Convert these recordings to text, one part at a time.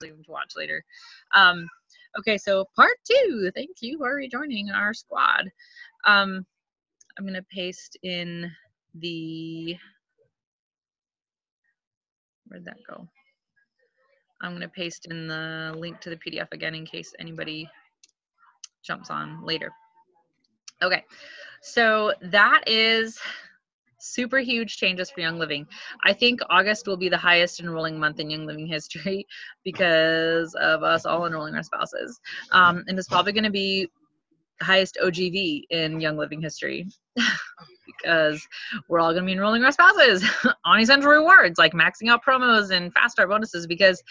to watch later. Um, okay, so part two. Thank you for rejoining our squad. Um, I'm gonna paste in the where'd that go? I'm gonna paste in the link to the PDF again in case anybody jumps on later. Okay, so that is super huge changes for Young Living. I think August will be the highest enrolling month in Young Living history because of us all enrolling our spouses. Um, and it's probably going to be highest OGV in Young Living history because we're all going to be enrolling our spouses on essential rewards, like maxing out promos and fast start bonuses. Because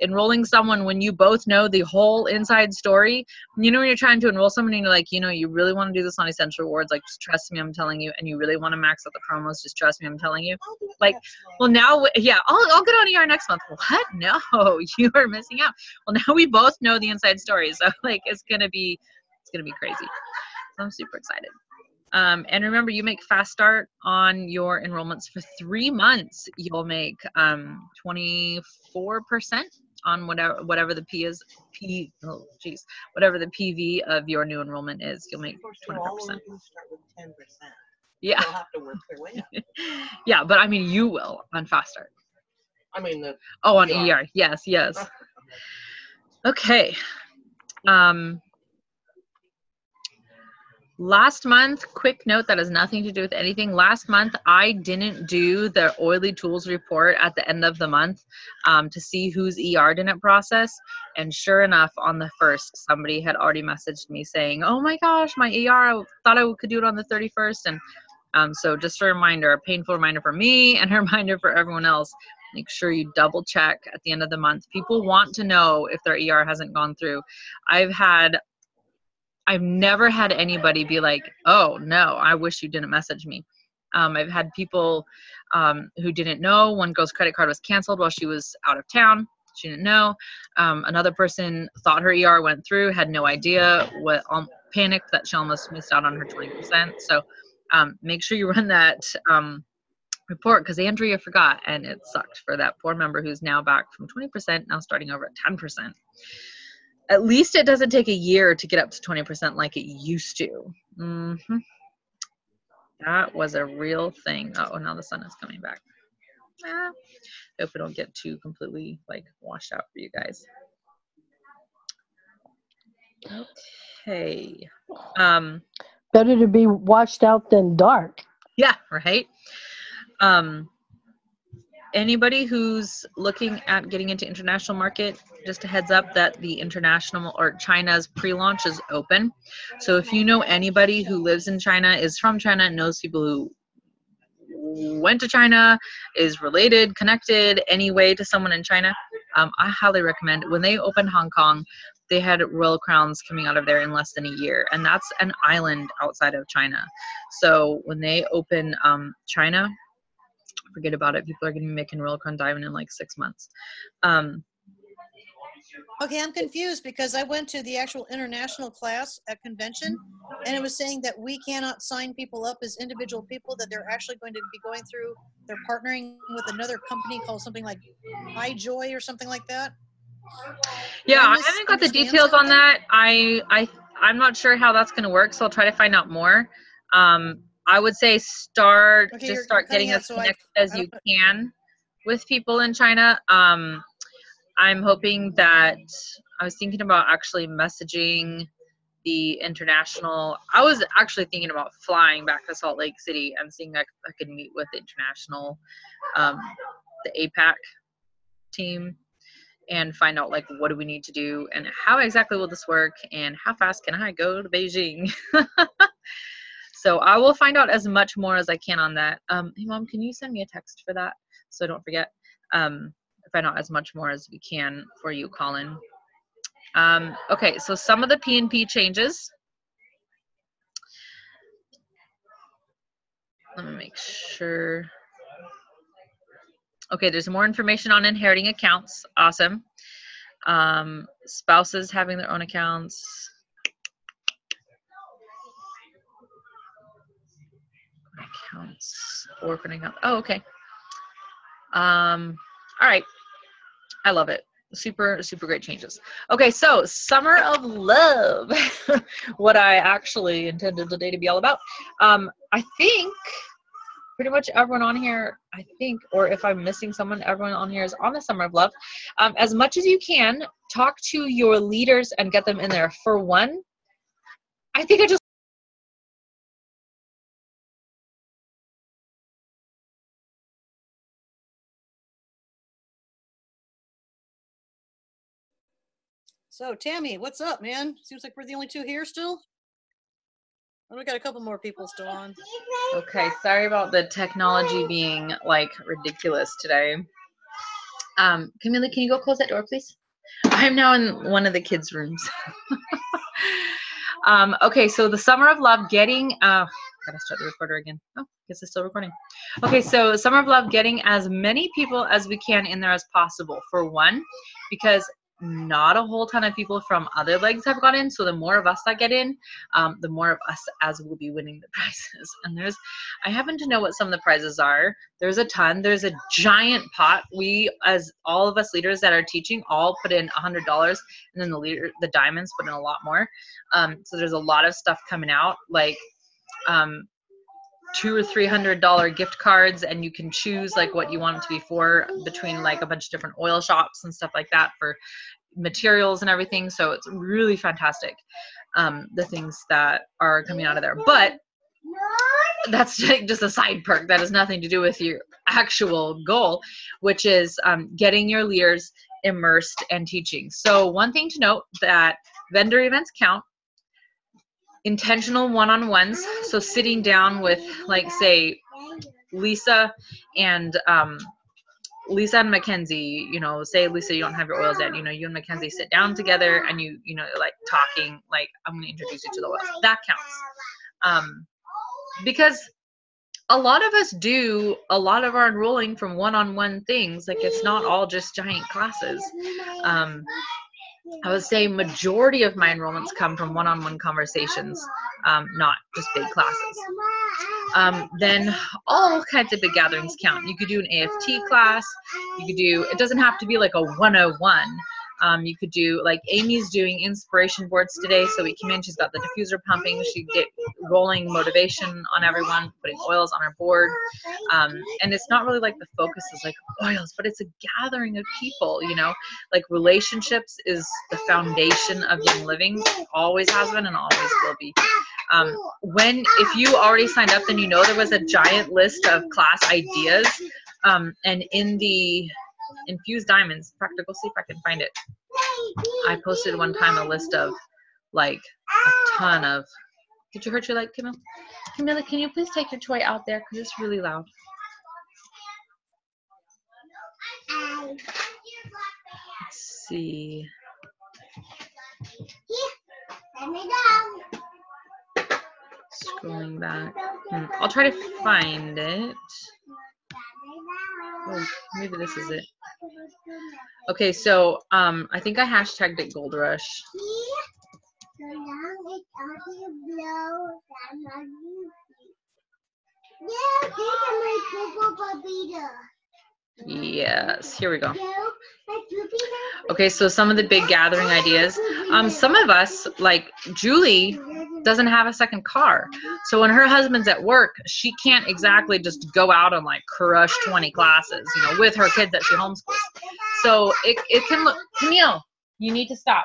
enrolling someone when you both know the whole inside story, you know, when you're trying to enroll someone and you're like, you know, you really want to do this on essential rewards, like, just trust me, I'm telling you, and you really want to max out the promos, just trust me, I'm telling you. Like, well, now, yeah, I'll, I'll get on ER next month. What? No, you are missing out. Well, now we both know the inside story. So, like, it's going to be it's going to be crazy. So I'm super excited. Um, and remember, you make fast start on your enrollments for three months. You'll make um, 24% on whatever whatever the P is P oh geez whatever the PV of your new enrollment is. You'll make 24%. Yeah. yeah, but I mean, you will on fast start. I mean the. Oh, on ER. ER. Yes, yes. okay. Um, Last month, quick note that has nothing to do with anything. Last month, I didn't do the oily tools report at the end of the month um, to see whose ER didn't process. And sure enough, on the first, somebody had already messaged me saying, Oh my gosh, my ER, I thought I could do it on the 31st. And um, so, just a reminder, a painful reminder for me and a reminder for everyone else. Make sure you double check at the end of the month. People want to know if their ER hasn't gone through. I've had I've never had anybody be like, "Oh no, I wish you didn't message me." Um, I've had people um, who didn't know one girl's credit card was canceled while she was out of town. She didn't know. Um, another person thought her ER went through, had no idea, what um, panicked that she almost missed out on her 20%. So um, make sure you run that um, report because Andrea forgot and it sucked for that poor member who's now back from 20%, now starting over at 10% at least it doesn't take a year to get up to 20% like it used to. Mm-hmm. That was a real thing. Oh, now the sun is coming back. Ah, hope it don't get too completely like washed out for you guys. Okay. Um, Better to be washed out than dark. Yeah, right. Um, anybody who's looking at getting into international market just a heads up that the international or china's pre-launch is open. So if you know anybody who lives in china is from china knows people who went to china is related connected anyway to someone in china um, i highly recommend when they opened hong kong they had royal crowns coming out of there in less than a year and that's an island outside of china. So when they open um, china forget about it. People are going to be making Royal Crown Diamond in like six months. Um, okay, I'm confused because I went to the actual international class at convention and it was saying that we cannot sign people up as individual people, that they're actually going to be going through, they're partnering with another company called something like iJoy or something like that. Yeah, I haven't got the details on that. I, I, I'm not sure how that's going to work, so I'll try to find out more. Um, I would say start okay, just start getting as so connected I, as you can with people in China. Um, I'm hoping that I was thinking about actually messaging the international. I was actually thinking about flying back to Salt Lake City and seeing if I could meet with the international, um, the APAC team and find out like what do we need to do and how exactly will this work and how fast can I go to Beijing. So I will find out as much more as I can on that. Um, hey, mom, can you send me a text for that so I don't forget? Um, find out as much more as we can for you, Colin. Um, okay, so some of the P&P changes. Let me make sure. Okay, there's more information on inheriting accounts. Awesome. Um, spouses having their own accounts. Accounts, orphan account. Oh, okay. Um, all right. I love it. super super great changes okay so summer of love what i actually intended the day to be all about um i think pretty much everyone on here i think or if i'm missing someone everyone on here is on the summer of love um, as much as you can talk to your leaders and get them in there for one i think i just So Tammy, what's up, man? Seems like we're the only two here still. Oh, we got a couple more people still on. Okay, sorry about the technology being like ridiculous today. Um, Camila, can you go close that door, please? I'm now in one of the kids' rooms. um, okay, so the summer of love, getting uh, gotta start the recorder again. Oh, guess it's still recording. Okay, so summer of love, getting as many people as we can in there as possible. For one, because not a whole ton of people from other legs have got in. So the more of us that get in, um, the more of us as will be winning the prizes. And there's, I happen to know what some of the prizes are. There's a ton. There's a giant pot. We, as all of us leaders that are teaching, all put in a hundred dollars, and then the leader, the diamonds, put in a lot more. Um, so there's a lot of stuff coming out, like. Um, two or three hundred dollar gift cards and you can choose like what you want it to be for between like a bunch of different oil shops and stuff like that for materials and everything. So it's really fantastic um, the things that are coming out of there. But that's just a side perk that has nothing to do with your actual goal which is um, getting your leaders immersed and teaching. So one thing to note that vendor events count intentional one-on-ones. So sitting down with like say lisa and um, lisa and mackenzie you know say lisa you don't have your oils yet. You know you and mackenzie sit down together and you you know like talking like i'm going to introduce you to the oils. That counts. Um, because a lot of us do a lot of our enrolling from one-on-one things. Like it's not all just giant classes. Um, I would say majority of my enrollments come from one-on-one conversations, um, not just big classes. Um, then all kinds of big gatherings count. You could do an AFT class. You could do. It doesn't have to be like a 101. Um, you could do like Amy's doing inspiration boards today. So we came in, she's got the diffuser pumping. She get rolling motivation on everyone, putting oils on her board. Um, and it's not really like the focus is like oils, but it's a gathering of people, you know, like relationships is the foundation of young living, always has been and always will be. Um, when, if you already signed up, then you know there was a giant list of class ideas. Um, and in the infused diamonds. Practical see if i can find it. I posted one time a list of like a ton of did you hurt your leg camille camilla can you please take your toy out there? Because it's really loud. Let's see. Scrolling back. Hmm. i'll try to find it. Oh, maybe this is it Okay, so um, I think I hashtagged it Gold Rush. Yes, here we go. Okay, so some of the big gathering ideas. Um, some of us, like Julie, doesn't have a second car. So when her husband's at work, she can't exactly just go out and like crush 20 classes, you know, with her kids that she homeschools. So it, it can look, Camille, you need to stop.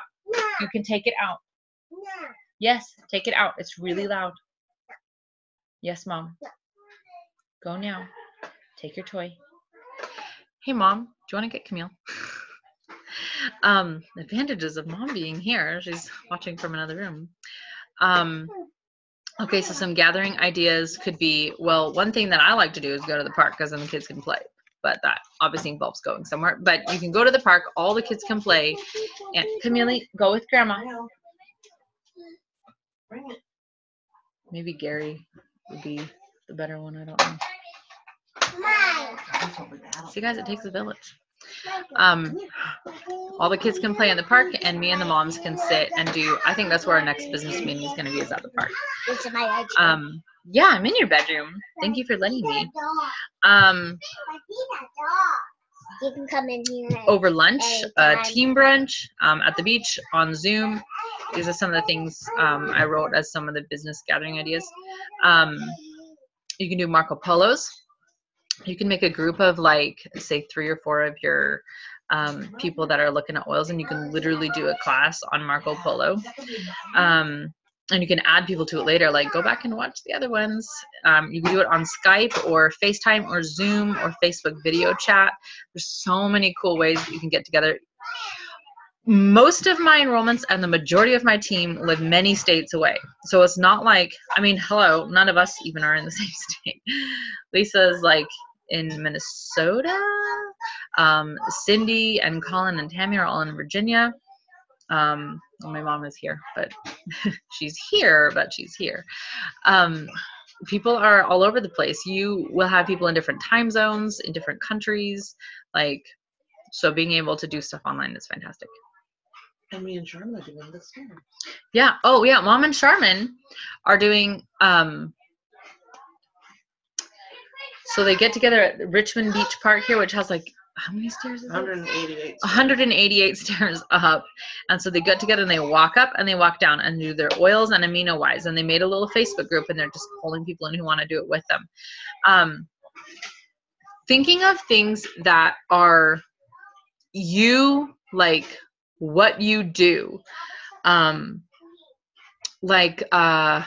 You can take it out. Yes, take it out. It's really loud. Yes, mom. Go now. Take your toy. Hey, mom, do you want to get Camille? um, advantages of mom being here. She's watching from another room. Um, okay, so some gathering ideas could be well, one thing that I like to do is go to the park because then the kids can play. But that obviously involves going somewhere. But you can go to the park, all the kids can play. And Camille, go with grandma. Maybe Gary would be the better one. I don't know. See, guys, it takes a village. Um, all the kids can play in the park, and me and the moms can sit and do. I think that's where our next business meeting is going to be is at the park. Um, yeah, I'm in your bedroom. Thank you for letting me. Um, You can come in here. over lunch, a Anytime. team brunch um, at the beach on Zoom. These are some of the things um, I wrote as some of the business gathering ideas. Um, you can do Marco Polos. You can make a group of like, say, three or four of your um, people that are looking at oils, and you can literally do a class on Marco Polo. Um, and you can add people to it later, like go back and watch the other ones. Um, you can do it on Skype or FaceTime or Zoom or Facebook video chat. There's so many cool ways that you can get together. Most of my enrollments and the majority of my team live many states away. So it's not like, I mean, hello, none of us even are in the same state. Lisa's like in Minnesota. Um, Cindy and Colin and Tammy are all in Virginia. Um, well, my mom is here, but she's here, but she's here. Um, people are all over the place. You will have people in different time zones, in different countries. Like, so being able to do stuff online is fantastic. And me and Charlotte are doing this too. Yeah. Oh, yeah. Mom and Charmin are doing. Um, so they get together at Richmond Beach Park here, which has like how many stairs is it? 188. 188 stairs up. And so they get together and they walk up and they walk down and do their oils and AminoWise. And they made a little Facebook group and they're just pulling people in who want to do it with them. Um, thinking of things that are you like what you do. Um, like, uh,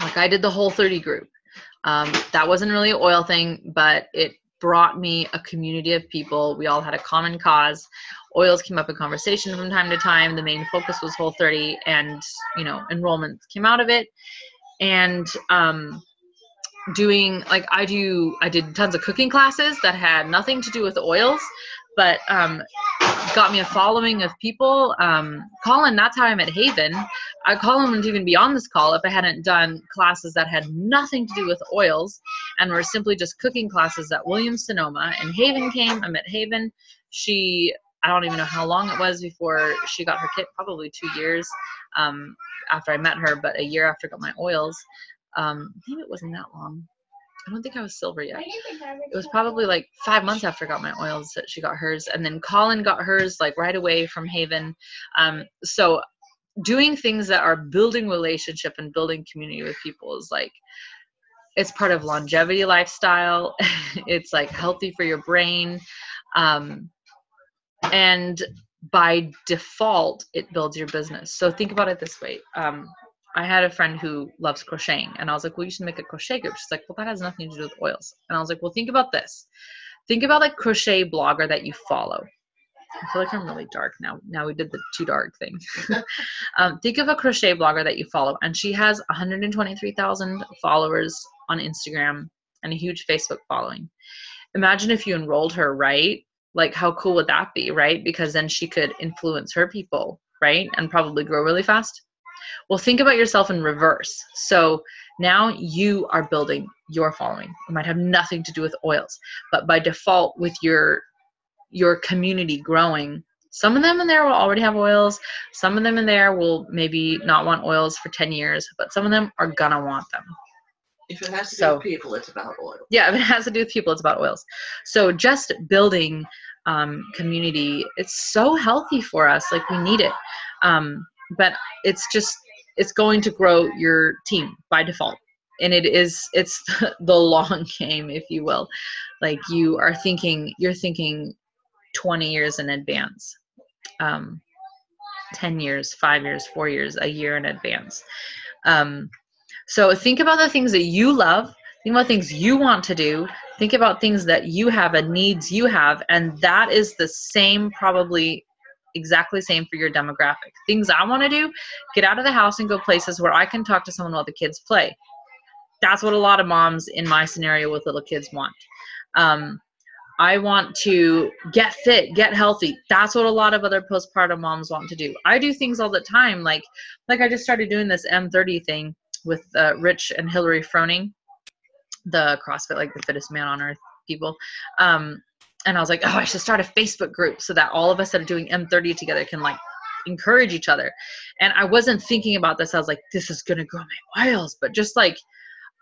like I did the whole 30 group. Um, that wasn't really an oil thing, but it brought me a community of people. We all had a common cause. Oils came up in conversation from time to time. The main focus was Whole 30, and you know, enrollments came out of it. And um, doing like I do, I did tons of cooking classes that had nothing to do with oils, but um, got me a following of people. Um, Colin, that's how I met Haven. I Colin wouldn't even be on this call if I hadn't done classes that had nothing to do with oils and were simply just cooking classes at Williams Sonoma. And Haven came. I met Haven. She, I don't even know how long it was before she got her kit. Probably two years um, after I met her, but a year after I got my oils. Um, maybe it wasn't that long. I don't think I was silver yet. It was probably like five months after I got my oils that she got hers, and then Colin got hers like right away from Haven. Um, so doing things that are building relationship and building community with people is like it's part of longevity lifestyle. it's like healthy for your brain, um, and by default, it builds your business. So think about it this way. Um, I had a friend who loves crocheting, and I was like, "Well, you should make a crochet group." She's like, "Well, that has nothing to do with oils." And I was like, "Well, think about this. Think about like crochet blogger that you follow." I feel like I'm really dark now. Now we did the too dark thing. um, think of a crochet blogger that you follow, and she has 123,000 followers on Instagram and a huge Facebook following. Imagine if you enrolled her, right? Like, how cool would that be, right? Because then she could influence her people, right? And probably grow really fast. Well, think about yourself in reverse. So now you are building your following. It might have nothing to do with oils, but by default, with your your community growing, some of them in there will already have oils. Some of them in there will maybe not want oils for 10 years, but some of them are gonna want them. If it has to So- do with people, it's about oil. Yeah, if it has to do with people, it's about oils. So just building um, community, it's so healthy for us. Like we need it. Um, but it's just it's going to grow your team by default. And it is it's the long game, if you will. Like you are thinking, you're thinking 20 years in advance. Um, 10 years, five years, four years, a year in advance. Um, so think about the things that you love. Think about things you want to do. Think about things that you have and needs you have. And that is the same, probably exactly same for your demographic. Things I want to do, get out of the house and go places where I can talk to someone while the kids play. That's what a lot of moms in my scenario with little kids want. Um, I want to get fit, get healthy. That's what a lot of other postpartum moms want to do. I do things all the time, like like I just started doing this M30 thing with uh, Rich and Hillary Froning, the CrossFit, like the fittest man on earth people. Um, and I was like, oh, I should start a Facebook group so that all of us that are doing M30 together can like encourage each other. And I wasn't thinking about this. I was like, this is gonna grow my oils, but just like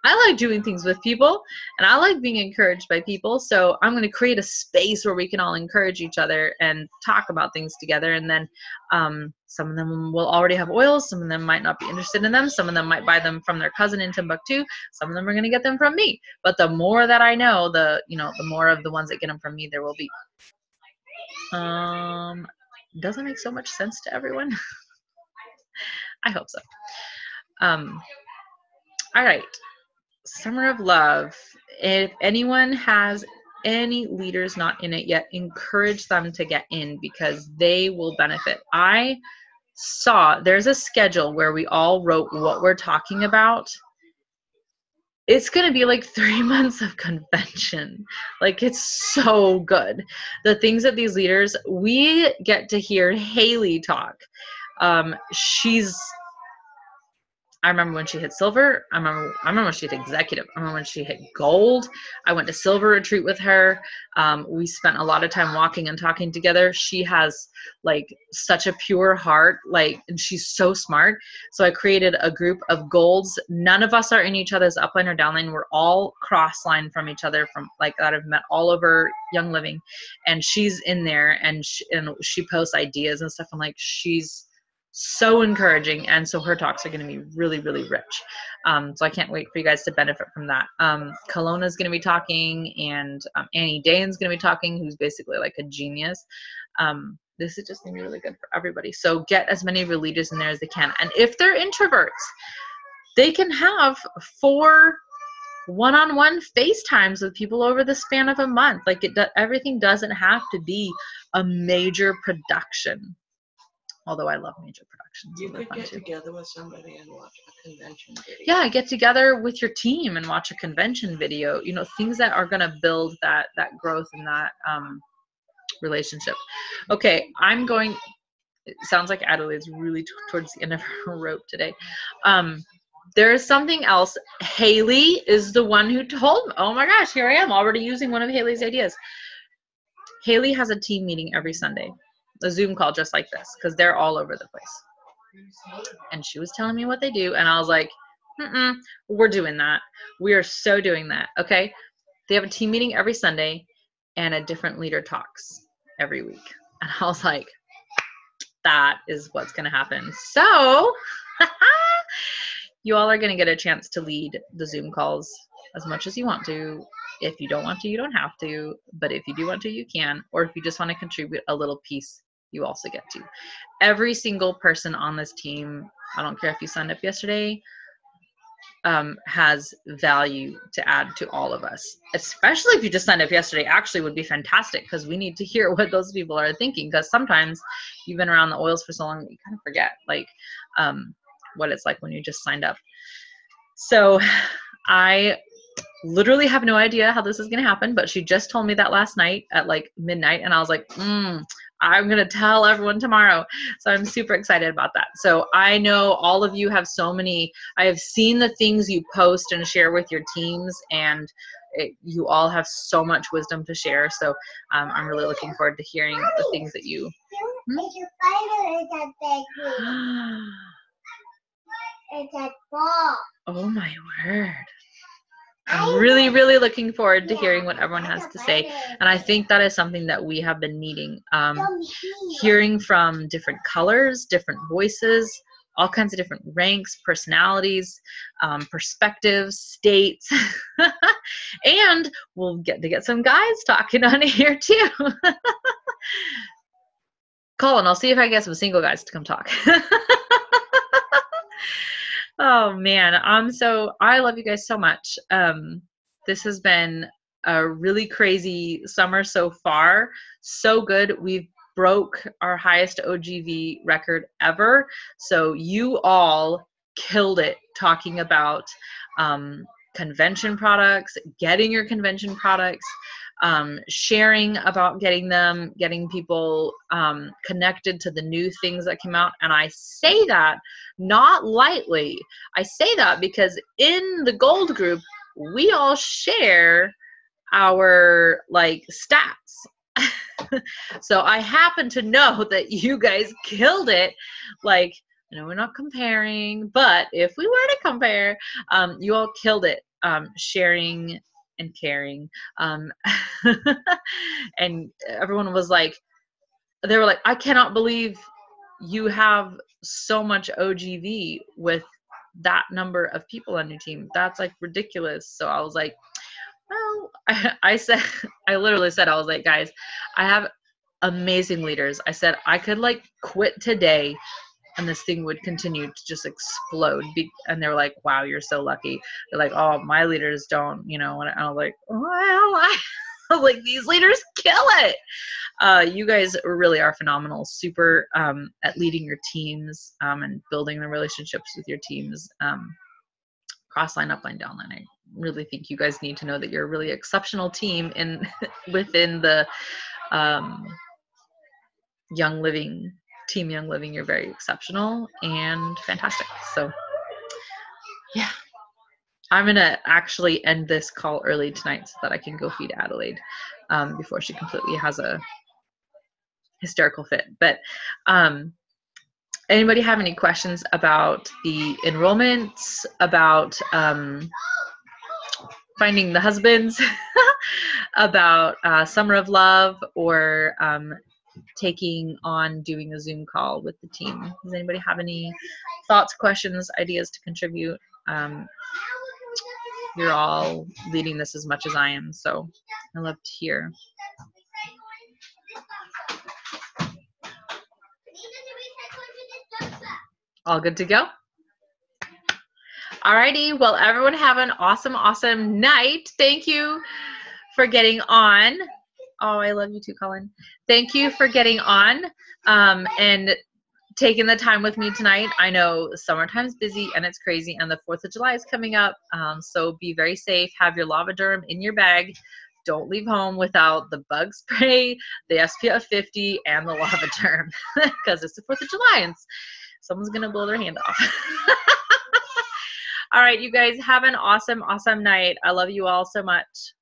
I like doing things with people and I like being encouraged by people. So I'm going to create a space where we can all encourage each other and talk about things together. And then um, some of them will already have oils. Some of them might not be interested in them. Some of them might buy them from their cousin in Timbuktu. Some of them are going to get them from me. But the more that I know, the you know, the more of the ones that get them from me there will be. Um, doesn't make so much sense to everyone. I hope so. Um, all right. Summer of Love. If anyone has any leaders not in it yet, encourage them to get in because they will benefit. I saw there's a schedule where we all wrote what we're talking about. It's going to be like three months of convention. Like, it's so good. The things that these leaders, we get to hear Haley talk. Um, she's I remember when she hit silver. I remember I remember when she hit executive. I remember when she hit gold. I went to silver retreat with her. Um, we spent a lot of time walking and talking together. She has like such a pure heart, like, and she's so smart. So I created a group of golds. None of us are in each other's upline or downline. We're all cross line from each other from like that I've met all over Young Living, and she's in there and she, and she posts ideas and stuff. I'm like, she's so encouraging and so her talks are going to be really really rich. Um, so i can't wait for you guys to benefit from that. Um, is going to be talking and um, annie dane's going to be talking who's basically like a genius. Um, this is just going to be really good for everybody. So get as many of your leaders in there as they can. And if they're introverts they can have four one-on-one FaceTimes with people over the span of a month. Like it, do, everything doesn't have to be a major production although I love major productions. You could get too. together with somebody and watch a convention video. Yeah, get together with your team and watch a convention video. You know, things that are gonna build that that growth and that um, relationship. Okay, I'm going. It sounds like Adelaide's really t- towards the end of her rope today. Um, there is something else. Haley is the one who told me. Oh my gosh, here I am already using one of Haley's ideas. Haley has a team meeting every Sunday, a Zoom call just like this, because they're all over the place. And she was telling me what they do, and I was like, Mm-mm, we're doing that. We are so doing that. Okay. They have a team meeting every Sunday, and a different leader talks every week. And I was like, that is what's going to happen. So, you all are going to get a chance to lead the Zoom calls as much as you want to. If you don't want to, you don't have to. But if you do want to, you can. Or if you just want to contribute a little piece, you also get to. Every single person on this team, I don't care if you signed up yesterday, um, has value to add to all of us. Especially if you just signed up yesterday, actually would be fantastic because we need to hear what those people are thinking. Because sometimes you've been around the oils for so long that you kind of forget like um, what it's like when you just signed up. So I literally have no idea how this is going to happen, but she just told me that last night at like midnight, and I was like, mm, I'm going to tell everyone tomorrow. So I'm super excited about that. So I know all of you have so many, I have seen the things you post and share with your teams, and it, you all have so much wisdom to share. So um, I'm really looking forward to hearing the things that you. It's a spider is a baby. It's a ball. oh my word. I'm really, really looking forward to hearing what everyone has to say. And I think that is something that we have been needing. Um, hearing from different colors, different voices, all kinds of different ranks, personalities, um, perspectives, states, and we'll get to get some guys talking on here too. Colin, I'll see if I get some single guys to come talk. Oh man, um, so I love you guys so much. Um, this has been a really crazy summer so far. So good. We've broke our highest OGV record ever. So you all killed it talking about um, convention products, getting your convention products, um, sharing about getting them, getting people um, connected to the new things that came out. And I say that not lightly. I say that because in the gold group, we all share our like stats. so I happen to know that you guys killed it. Like, I know we're not comparing, but if we were to compare, um, you all killed it. um, sharing and caring. Um, and everyone was like, they were like, I cannot believe you have so much OGV with that number of people on your team. That's like ridiculous. So I was like, well, I, I said, I literally said, I was like, guys, I have amazing leaders. I said, I could like quit today and this thing would continue to just explode. And they're like, wow, you're so lucky. They're like, oh, my leaders don't, you know, and I'm like, well, I like, these leaders kill it. Uh, you guys really are phenomenal, super um, at leading your teams um, and building the relationships with your teams. Um, cross line, up line, down line. I really think you guys need to know that you're a really exceptional team in within the um, Young Living team. Young Living, you're very exceptional and fantastic. So, yeah. I'm gonna actually end this call early tonight so that I can go feed Adelaide um, before she completely has a hysterical fit. But um, anybody have any questions about the enrollments, about um, finding the husbands, about uh, Summer of Love, or um, taking on doing a Zoom call with the team? Does anybody have any thoughts, questions, ideas to contribute? Um, you're all leading this as much as I am, so I love to hear. All good to go? Alrighty, well, everyone have an awesome, awesome night. Thank you for getting on. Oh, I love you too, Colin. Thank you for getting on um, and taking the time with me tonight. I know summertime's busy and it's crazy, and the 4th of July is coming up. Um, so be very safe. Have your Lavaderm in your bag. Don't leave home without the bug spray, the SPF 50, and the Lavaderm because it's the 4th of July and someone's going to blow their hand off. all right, you guys have an awesome, awesome night. I love you all so much.